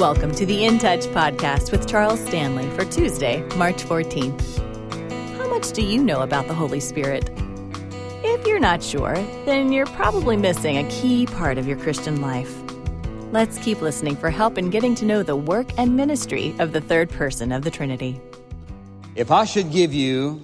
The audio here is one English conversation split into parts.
Welcome to the In Touch podcast with Charles Stanley for Tuesday, March 14th. How much do you know about the Holy Spirit? If you're not sure, then you're probably missing a key part of your Christian life. Let's keep listening for help in getting to know the work and ministry of the third person of the Trinity. If I should give you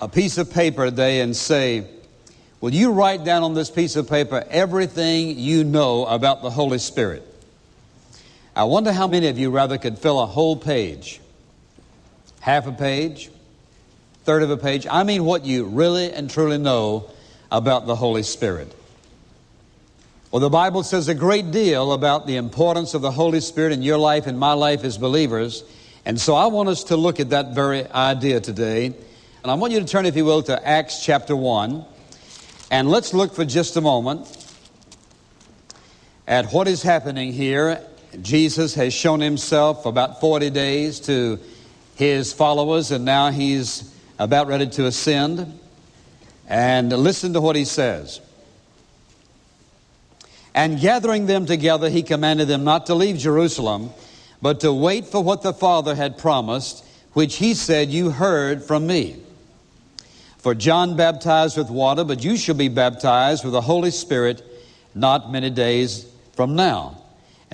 a piece of paper today and say, Will you write down on this piece of paper everything you know about the Holy Spirit? I wonder how many of you rather could fill a whole page, half a page, third of a page. I mean, what you really and truly know about the Holy Spirit. Well, the Bible says a great deal about the importance of the Holy Spirit in your life and my life as believers. And so I want us to look at that very idea today. And I want you to turn, if you will, to Acts chapter 1. And let's look for just a moment at what is happening here. Jesus has shown himself about 40 days to his followers, and now he's about ready to ascend. And listen to what he says. And gathering them together, he commanded them not to leave Jerusalem, but to wait for what the Father had promised, which he said, You heard from me. For John baptized with water, but you shall be baptized with the Holy Spirit not many days from now.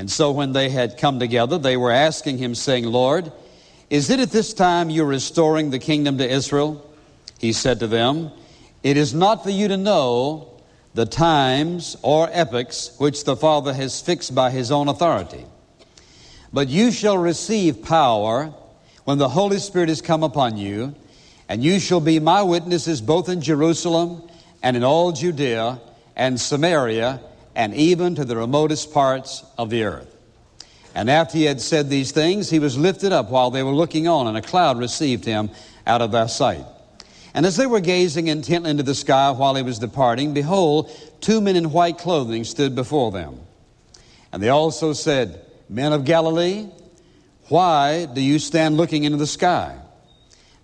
And so when they had come together, they were asking him, saying, Lord, is it at this time you're restoring the kingdom to Israel? He said to them, It is not for you to know the times or epochs which the Father has fixed by his own authority. But you shall receive power when the Holy Spirit has come upon you, and you shall be my witnesses both in Jerusalem and in all Judea and Samaria and even to the remotest parts of the earth. And after he had said these things, he was lifted up while they were looking on, and a cloud received him out of their sight. And as they were gazing intently into the sky while he was departing, behold, two men in white clothing stood before them. And they also said, Men of Galilee, why do you stand looking into the sky?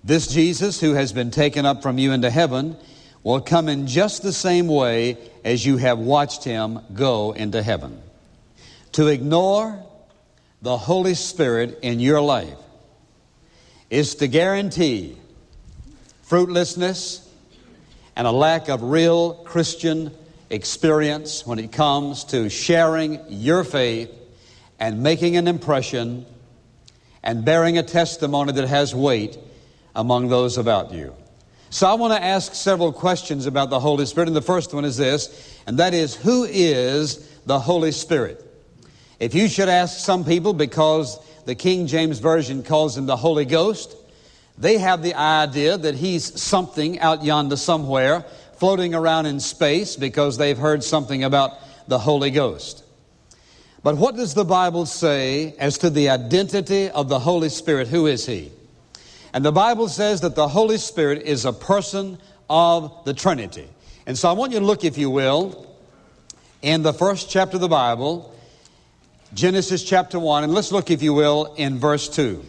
This Jesus, who has been taken up from you into heaven, will come in just the same way as you have watched him go into heaven. To ignore the Holy Spirit in your life is to guarantee fruitlessness, and a lack of real Christian experience when it comes to sharing your faith and making an impression and bearing a testimony that has weight among those about you. So I want to ask several questions about the Holy Spirit, and the first one is this, and that is who is the Holy Spirit? If you should ask some people, because the King James Version calls him the Holy Ghost, they have the idea that he's something out yonder somewhere floating around in space because they've heard something about the Holy Ghost. But what does the Bible say as to the identity of the Holy Spirit? Who is he? And the Bible says that the Holy Spirit is a person of the Trinity. And so I want you to look, if you will, in the first chapter of the Bible, Genesis chapter 1, and let's look, if you will, in verse 2.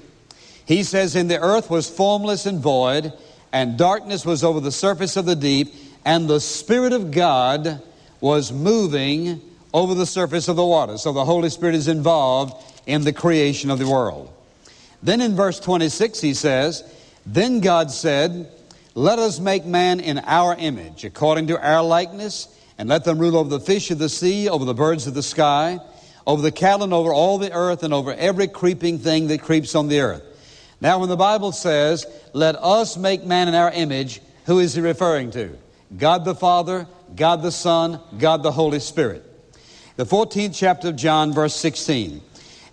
He says, And the earth was formless and void, and darkness was over the surface of the deep, and the Spirit of God was moving over the surface of the water. So the Holy Spirit is involved in the creation of the world. Then in verse 26, he says, Then God said, Let us make man in our image, according to our likeness, and let them rule over the fish of the sea, over the birds of the sky, over the cattle, and over all the earth, and over every creeping thing that creeps on the earth. Now, when the Bible says, let us make man in our image, who is he referring to? God the Father, God the Son, God the Holy Spirit. The 14th chapter of John, verse 16.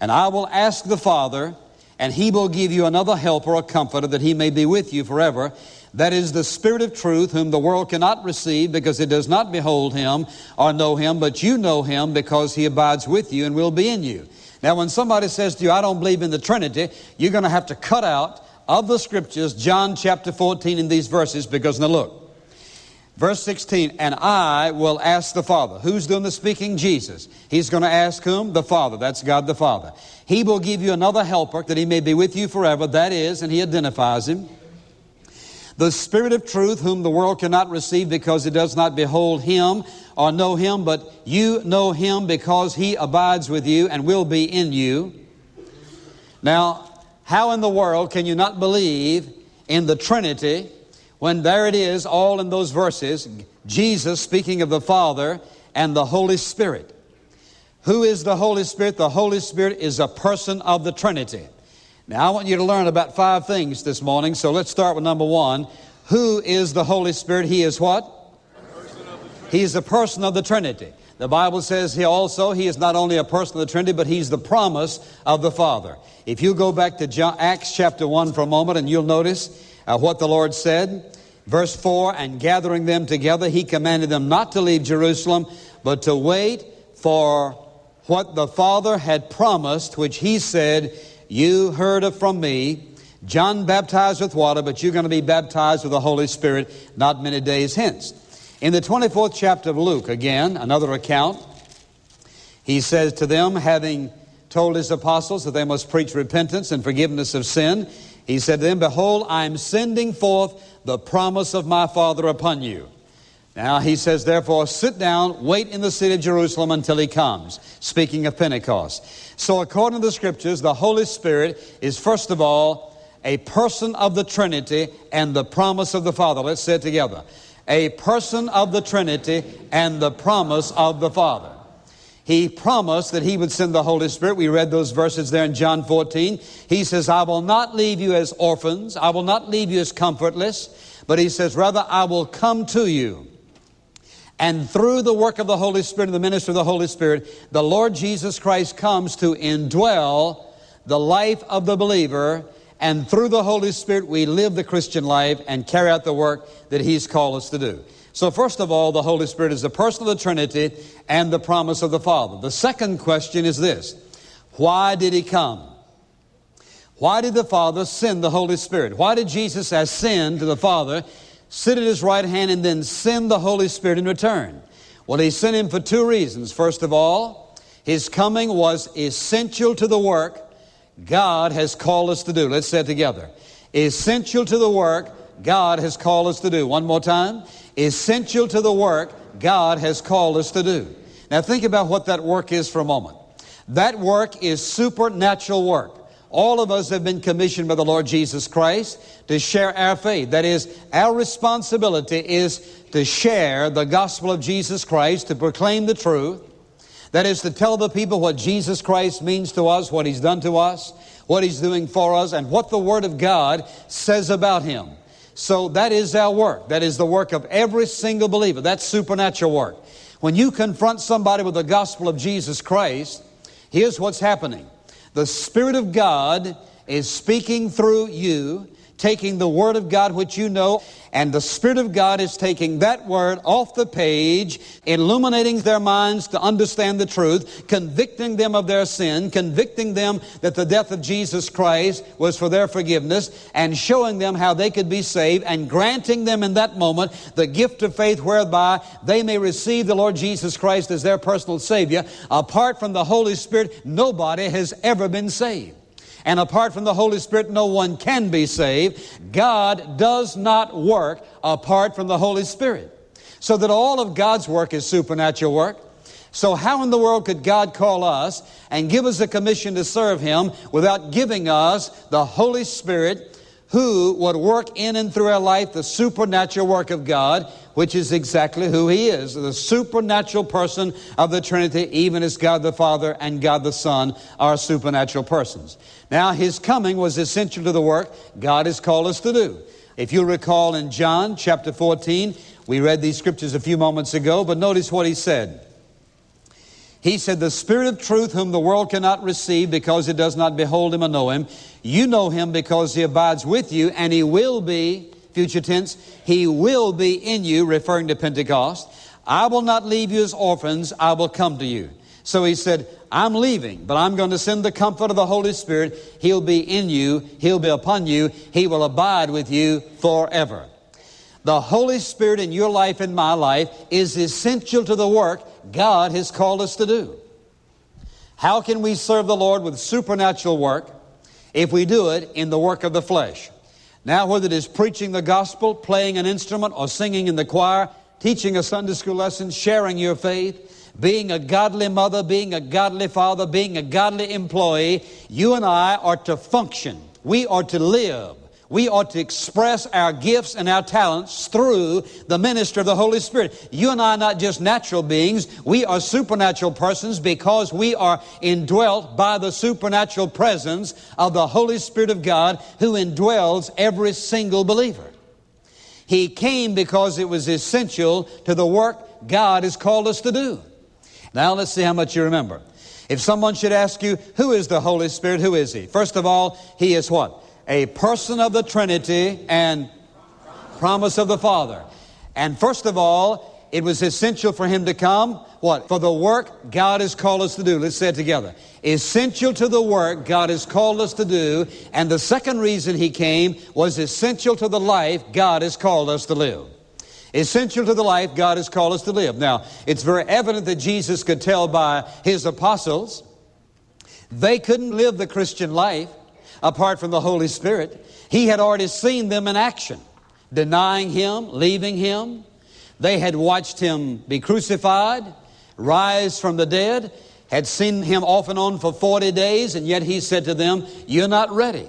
And I will ask the Father, and he will give you another helper, or a comforter, that he may be with you forever. That is the Spirit of truth, whom the world cannot receive because it does not behold him or know him, but you know him because he abides with you and will be in you. Now, when somebody says to you, I don't believe in the Trinity, you're going to have to cut out of the scriptures John chapter 14 in these verses because now look. Verse 16, and I will ask the Father. Who's doing the speaking? Jesus. He's going to ask whom? The Father. That's God the Father. He will give you another helper that he may be with you forever. That is, and he identifies him. The Spirit of truth, whom the world cannot receive because it does not behold him or know him, but you know him because he abides with you and will be in you. Now, how in the world can you not believe in the Trinity when there it is, all in those verses, Jesus speaking of the Father and the Holy Spirit? Who is the Holy Spirit? The Holy Spirit is a person of the Trinity. Now, I want you to learn about five things this morning, so let's start with number one. Who is the Holy Spirit? He is what? He is a person of the Trinity. The Bible says he also, he is not only a person of the Trinity, but he's the promise of the Father. If you go back to John, Acts chapter 1 for a moment and you'll notice uh, what the Lord said. Verse 4 And gathering them together, he commanded them not to leave Jerusalem, but to wait for what the Father had promised, which he said, You heard of from me. John baptized with water, but you're going to be baptized with the Holy Spirit not many days hence. In the 24th chapter of Luke, again, another account, he says to them, having told his apostles that they must preach repentance and forgiveness of sin, he said to them, Behold, I am sending forth the promise of my Father upon you. Now he says, therefore, sit down, wait in the city of Jerusalem until he comes. Speaking of Pentecost. So, according to the scriptures, the Holy Spirit is, first of all, a person of the Trinity and the promise of the Father. Let's say it together a person of the Trinity and the promise of the Father. He promised that He would send the Holy Spirit. We read those verses there in John 14. He says, I will not leave you as orphans. I will not leave you as comfortless. But He says, rather, I will come to you. And through the work of the Holy Spirit and the ministry of the Holy Spirit, the Lord Jesus Christ comes to indwell the life of the believer and through the Holy Spirit, we live the Christian life and carry out the work that He's called us to do. So, first of all, the Holy Spirit is the person of the Trinity and the promise of the Father. The second question is this Why did He come? Why did the Father send the Holy Spirit? Why did Jesus ascend to the Father, sit at His right hand, and then send the Holy Spirit in return? Well, He sent Him for two reasons. First of all, His coming was essential to the work God has called us to do. Let's say it together. Essential to the work God has called us to do. One more time. Essential to the work God has called us to do. Now think about what that work is for a moment. That work is supernatural work. All of us have been commissioned by the Lord Jesus Christ to share our faith. That is, our responsibility is to share the gospel of Jesus Christ, to proclaim the truth, that is to tell the people what Jesus Christ means to us, what He's done to us, what He's doing for us, and what the Word of God says about Him. So that is our work. That is the work of every single believer. That's supernatural work. When you confront somebody with the gospel of Jesus Christ, here's what's happening. The Spirit of God is speaking through you taking the Word of God, which you know, and the Spirit of God is taking that Word off the page, illuminating their minds to understand the truth, convicting them of their sin, convicting them that the death of Jesus Christ was for their forgiveness, and showing them how they could be saved, and granting them in that moment the gift of faith whereby they may receive the Lord Jesus Christ as their personal Savior. Apart from the Holy Spirit, nobody has ever been saved. And apart from the Holy Spirit, no one can be saved. God does not work apart from the Holy Spirit. So that all of God's work is supernatural work. So how in the world could God call us and give us a commission to serve Him without giving us the Holy Spirit who would work in and through our life the supernatural work of God, which is exactly who He is, the supernatural person of the Trinity, even as God the Father and God the Son are supernatural persons. Now, His coming was essential to the work God has called us to do. If you recall in John chapter 14, we read these scriptures a few moments ago, but notice what He said. He said, The Spirit of truth, whom the world cannot receive because it does not behold him or know him, you know him because he abides with you, and he will be, future tense, he will be in you, referring to Pentecost. I will not leave you as orphans, I will come to you. So he said, I'm leaving, but I'm going to send the comfort of the Holy Spirit. He'll be in you, He'll be upon you, He will abide with you forever. The Holy Spirit in your life and my life is essential to the work God has called us to do. How can we serve the Lord with supernatural work if we do it in the work of the flesh? Now, whether it is preaching the gospel, playing an instrument, or singing in the choir, teaching a Sunday school lesson, sharing your faith, being a godly mother, being a godly father, being a godly employee, you and I are to function. We are to live. We ought to express our gifts and our talents through the ministry of the Holy Spirit. You and I are not just natural beings, we are supernatural persons because we are indwelt by the supernatural presence of the Holy Spirit of God who indwells every single believer. He came because it was essential to the work God has called us to do. Now let's see how much you remember. If someone should ask you, who is the Holy Spirit? Who is He? First of all, He is what? A person of the Trinity and promise of the Father. And first of all, it was essential for Him to come, what? For the work God has called us to do. Let's say it together. Essential to the work God has called us to do. And the second reason He came was essential to the life God has called us to live essential to the life God has called us to live. Now, it's very evident that Jesus could tell by his apostles they couldn't live the Christian life apart from the Holy Spirit. He had already seen them in action, denying him, leaving him. They had watched him be crucified, rise from the dead, had seen him off and on for 40 days, and yet he said to them, You're not ready.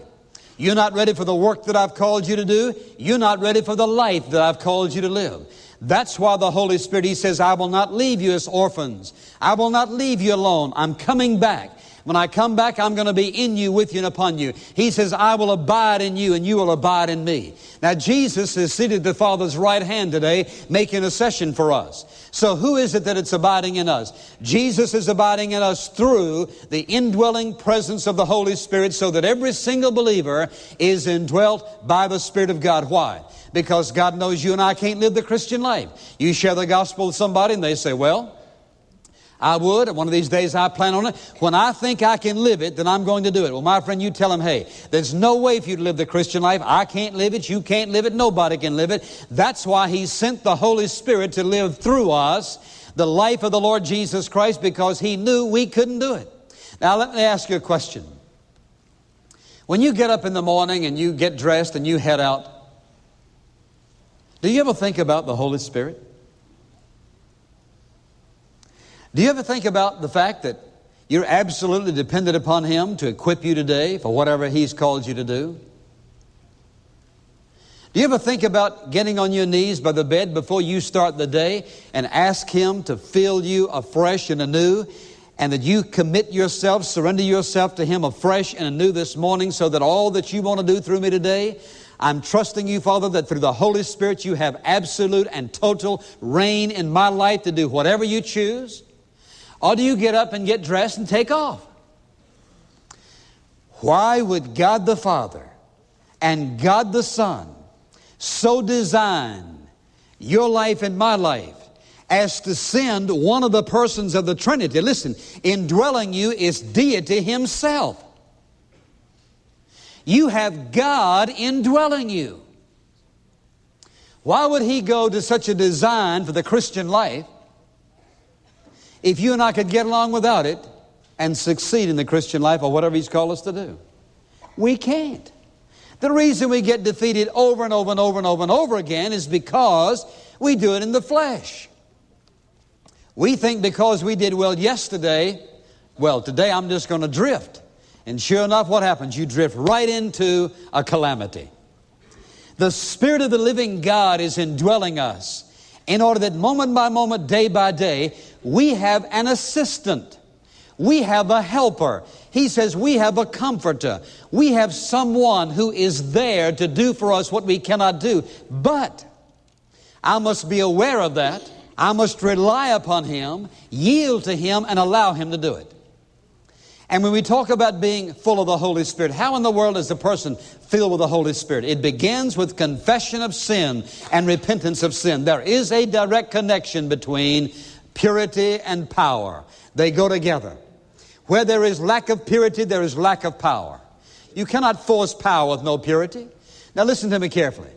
You're not ready for the work that I've called you to do. You're not ready for the life that I've called you to live. That's why the Holy Spirit, He says, I will not leave you as orphans. I will not leave you alone. I'm coming back. When I come back, I'm going to be in you, with you, and upon you. He says, I will abide in you, and you will abide in me. Now, Jesus is seated at the Father's right hand today, making a session for us. So, who is it that it's abiding in us? Jesus is abiding in us through the indwelling presence of the Holy Spirit, so that every single believer is indwelt by the Spirit of God. Why? Because God knows you and I can't live the Christian life. You share the gospel with somebody, and they say, Well, I would. One of these days I plan on it. When I think I can live it, then I'm going to do it. Well, my friend, you tell him, hey, there's no way for you to live the Christian life. I can't live it. You can't live it. Nobody can live it. That's why he sent the Holy Spirit to live through us the life of the Lord Jesus Christ because he knew we couldn't do it. Now, let me ask you a question. When you get up in the morning and you get dressed and you head out, do you ever think about the Holy Spirit? Do you ever think about the fact that you're absolutely dependent upon Him to equip you today for whatever He's called you to do? Do you ever think about getting on your knees by the bed before you start the day and ask Him to fill you afresh and anew and that you commit yourself, surrender yourself to Him afresh and anew this morning so that all that you want to do through me today, I'm trusting you, Father, that through the Holy Spirit you have absolute and total reign in my life to do whatever you choose. Or do you get up and get dressed and take off? Why would God the Father and God the Son so design your life and my life as to send one of the persons of the Trinity? Listen, indwelling you is deity Himself. You have God indwelling you. Why would He go to such a design for the Christian life if you and I could get along without it and succeed in the Christian life or whatever He's called us to do. We can't. The reason we get defeated over and over and over and over and over again is because we do it in the flesh. We think because we did well yesterday, well, today I'm just going to drift. And sure enough, what happens? You drift right into a calamity. The Spirit of the living God is indwelling us in order that moment by moment, day by day, we have an assistant. We have a helper. He says we have a comforter. We have someone who is there to do for us what we cannot do. But I must be aware of that. I must rely upon Him, yield to Him, and allow Him to do it. And when we talk about being full of the Holy Spirit, how in the world is a person filled with the Holy Spirit? It begins with confession of sin and repentance of sin. There is a direct connection between purity and power. They go together. Where there is lack of purity, there is lack of power. You cannot force power with no purity. Now listen to me carefully.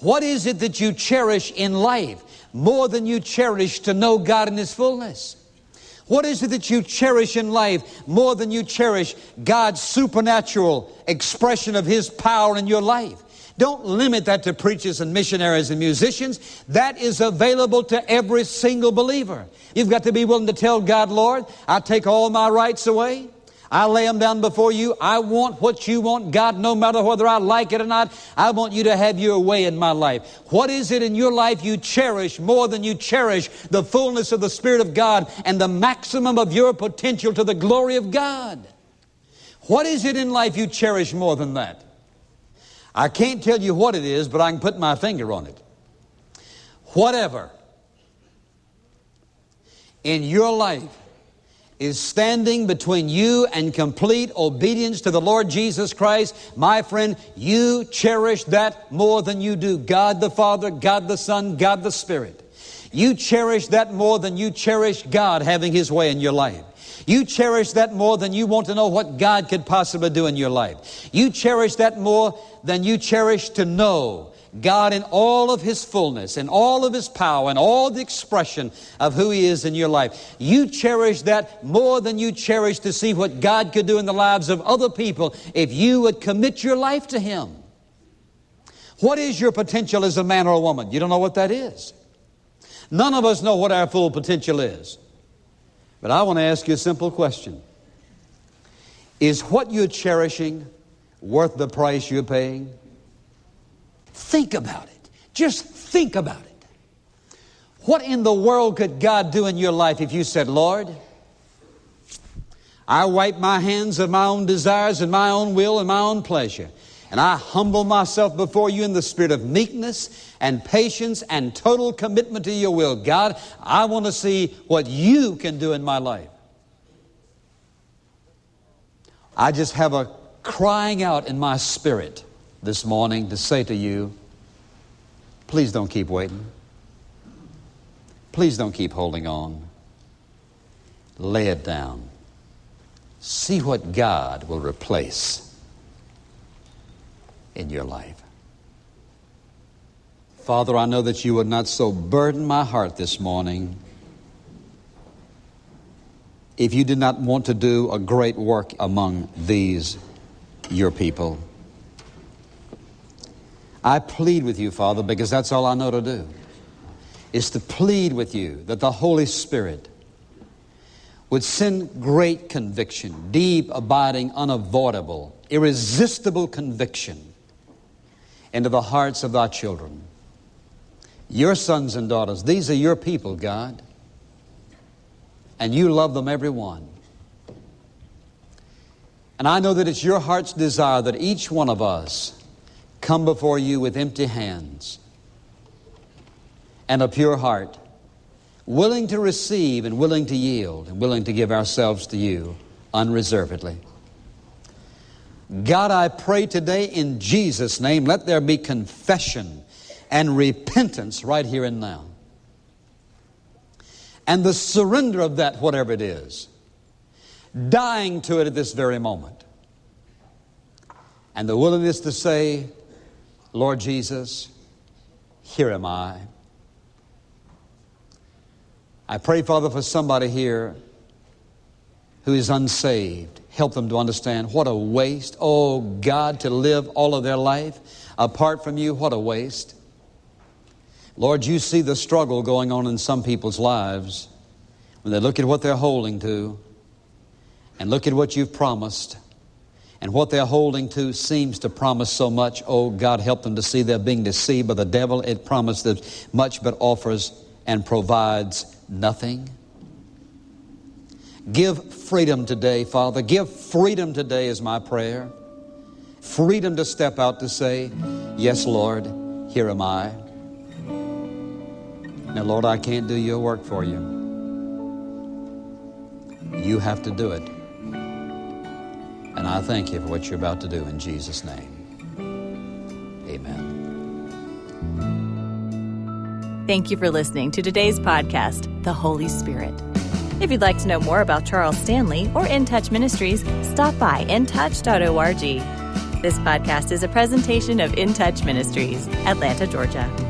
What is it that you cherish in life more than you cherish to know God in His fullness? What is it that you cherish in life more than you cherish God's supernatural expression of His power in your life? Don't limit that to preachers and missionaries and musicians. That is available to every single believer. You've got to be willing to tell God, Lord, I take all my rights away. I lay them down before you. I want what you want, God, no matter whether I like it or not. I want you to have your way in my life. What is it in your life you cherish more than you cherish the fullness of the Spirit of God and the maximum of your potential to the glory of God? What is it in life you cherish more than that? I can't tell you what it is, but I can put my finger on it. Whatever in your life is standing between you and complete obedience to the Lord Jesus Christ, my friend, you cherish that more than you do God the Father, God the Son, God the Spirit. You cherish that more than you cherish God having His way in your life. You cherish that more than you want to know what God could possibly do in your life. You cherish that more than you cherish to know God in all of His fullness and all of His power and all the expression of who He is in your life. You cherish that more than you cherish to see what God could do in the lives of other people if you would commit your life to Him. What is your potential as a man or a woman? You don't know what that is. None of us know what our full potential is. But I want to ask you a simple question Is what you're cherishing worth the price you're paying? Think about it. Just think about it. What in the world could God do in your life if you said, Lord, I wipe my hands of my own desires and my own will and my own pleasure. And I humble myself before you in the spirit of meekness and patience and total commitment to your will. God, I want to see what you can do in my life. I just have a crying out in my spirit this morning to say to you, please don't keep waiting. Please don't keep holding on. Lay it down. See what God will replace in your life. Father, I know that you would not so burden my heart this morning if you did not want to do a great work among these, your people. I plead with you, Father, because that's all I know to do, is to plead with you that the Holy Spirit would send great conviction, deep, abiding, unavoidable, irresistible conviction into the hearts of thy children. Your sons and daughters, these are your people, God. And you love them, every one. And I know that it's your heart's desire that each one of us come before you with empty hands and a pure heart, willing to receive and willing to yield and willing to give ourselves to you unreservedly. God, I pray today in Jesus' name, let there be confession and repentance right here and now. And the surrender of that, whatever it is, dying to it at this very moment. And the willingness to say, Lord Jesus, here am I. I pray, Father, for somebody here who is unsaved. Help them to understand what a waste. Oh, God, to live all of their life apart from you, what a waste. Lord, you see the struggle going on in some people's lives when they look at what they're holding to and look at what you've promised and what they're holding to seems to promise so much. Oh, God, help them to see they're being deceived by the devil. It promises much but offers and provides nothing. Give freedom today, Father. Give freedom today, is my prayer. Freedom to step out to say, Yes, Lord, here am I. Now, Lord, I can't do your work for you. You have to do it. And I thank you for what you're about to do in Jesus' name. Amen. Thank you for listening to today's podcast, The Holy Spirit. If you'd like to know more about Charles Stanley or In Touch Ministries, stop by intouch.org. This podcast is a presentation of In Touch Ministries, Atlanta, Georgia.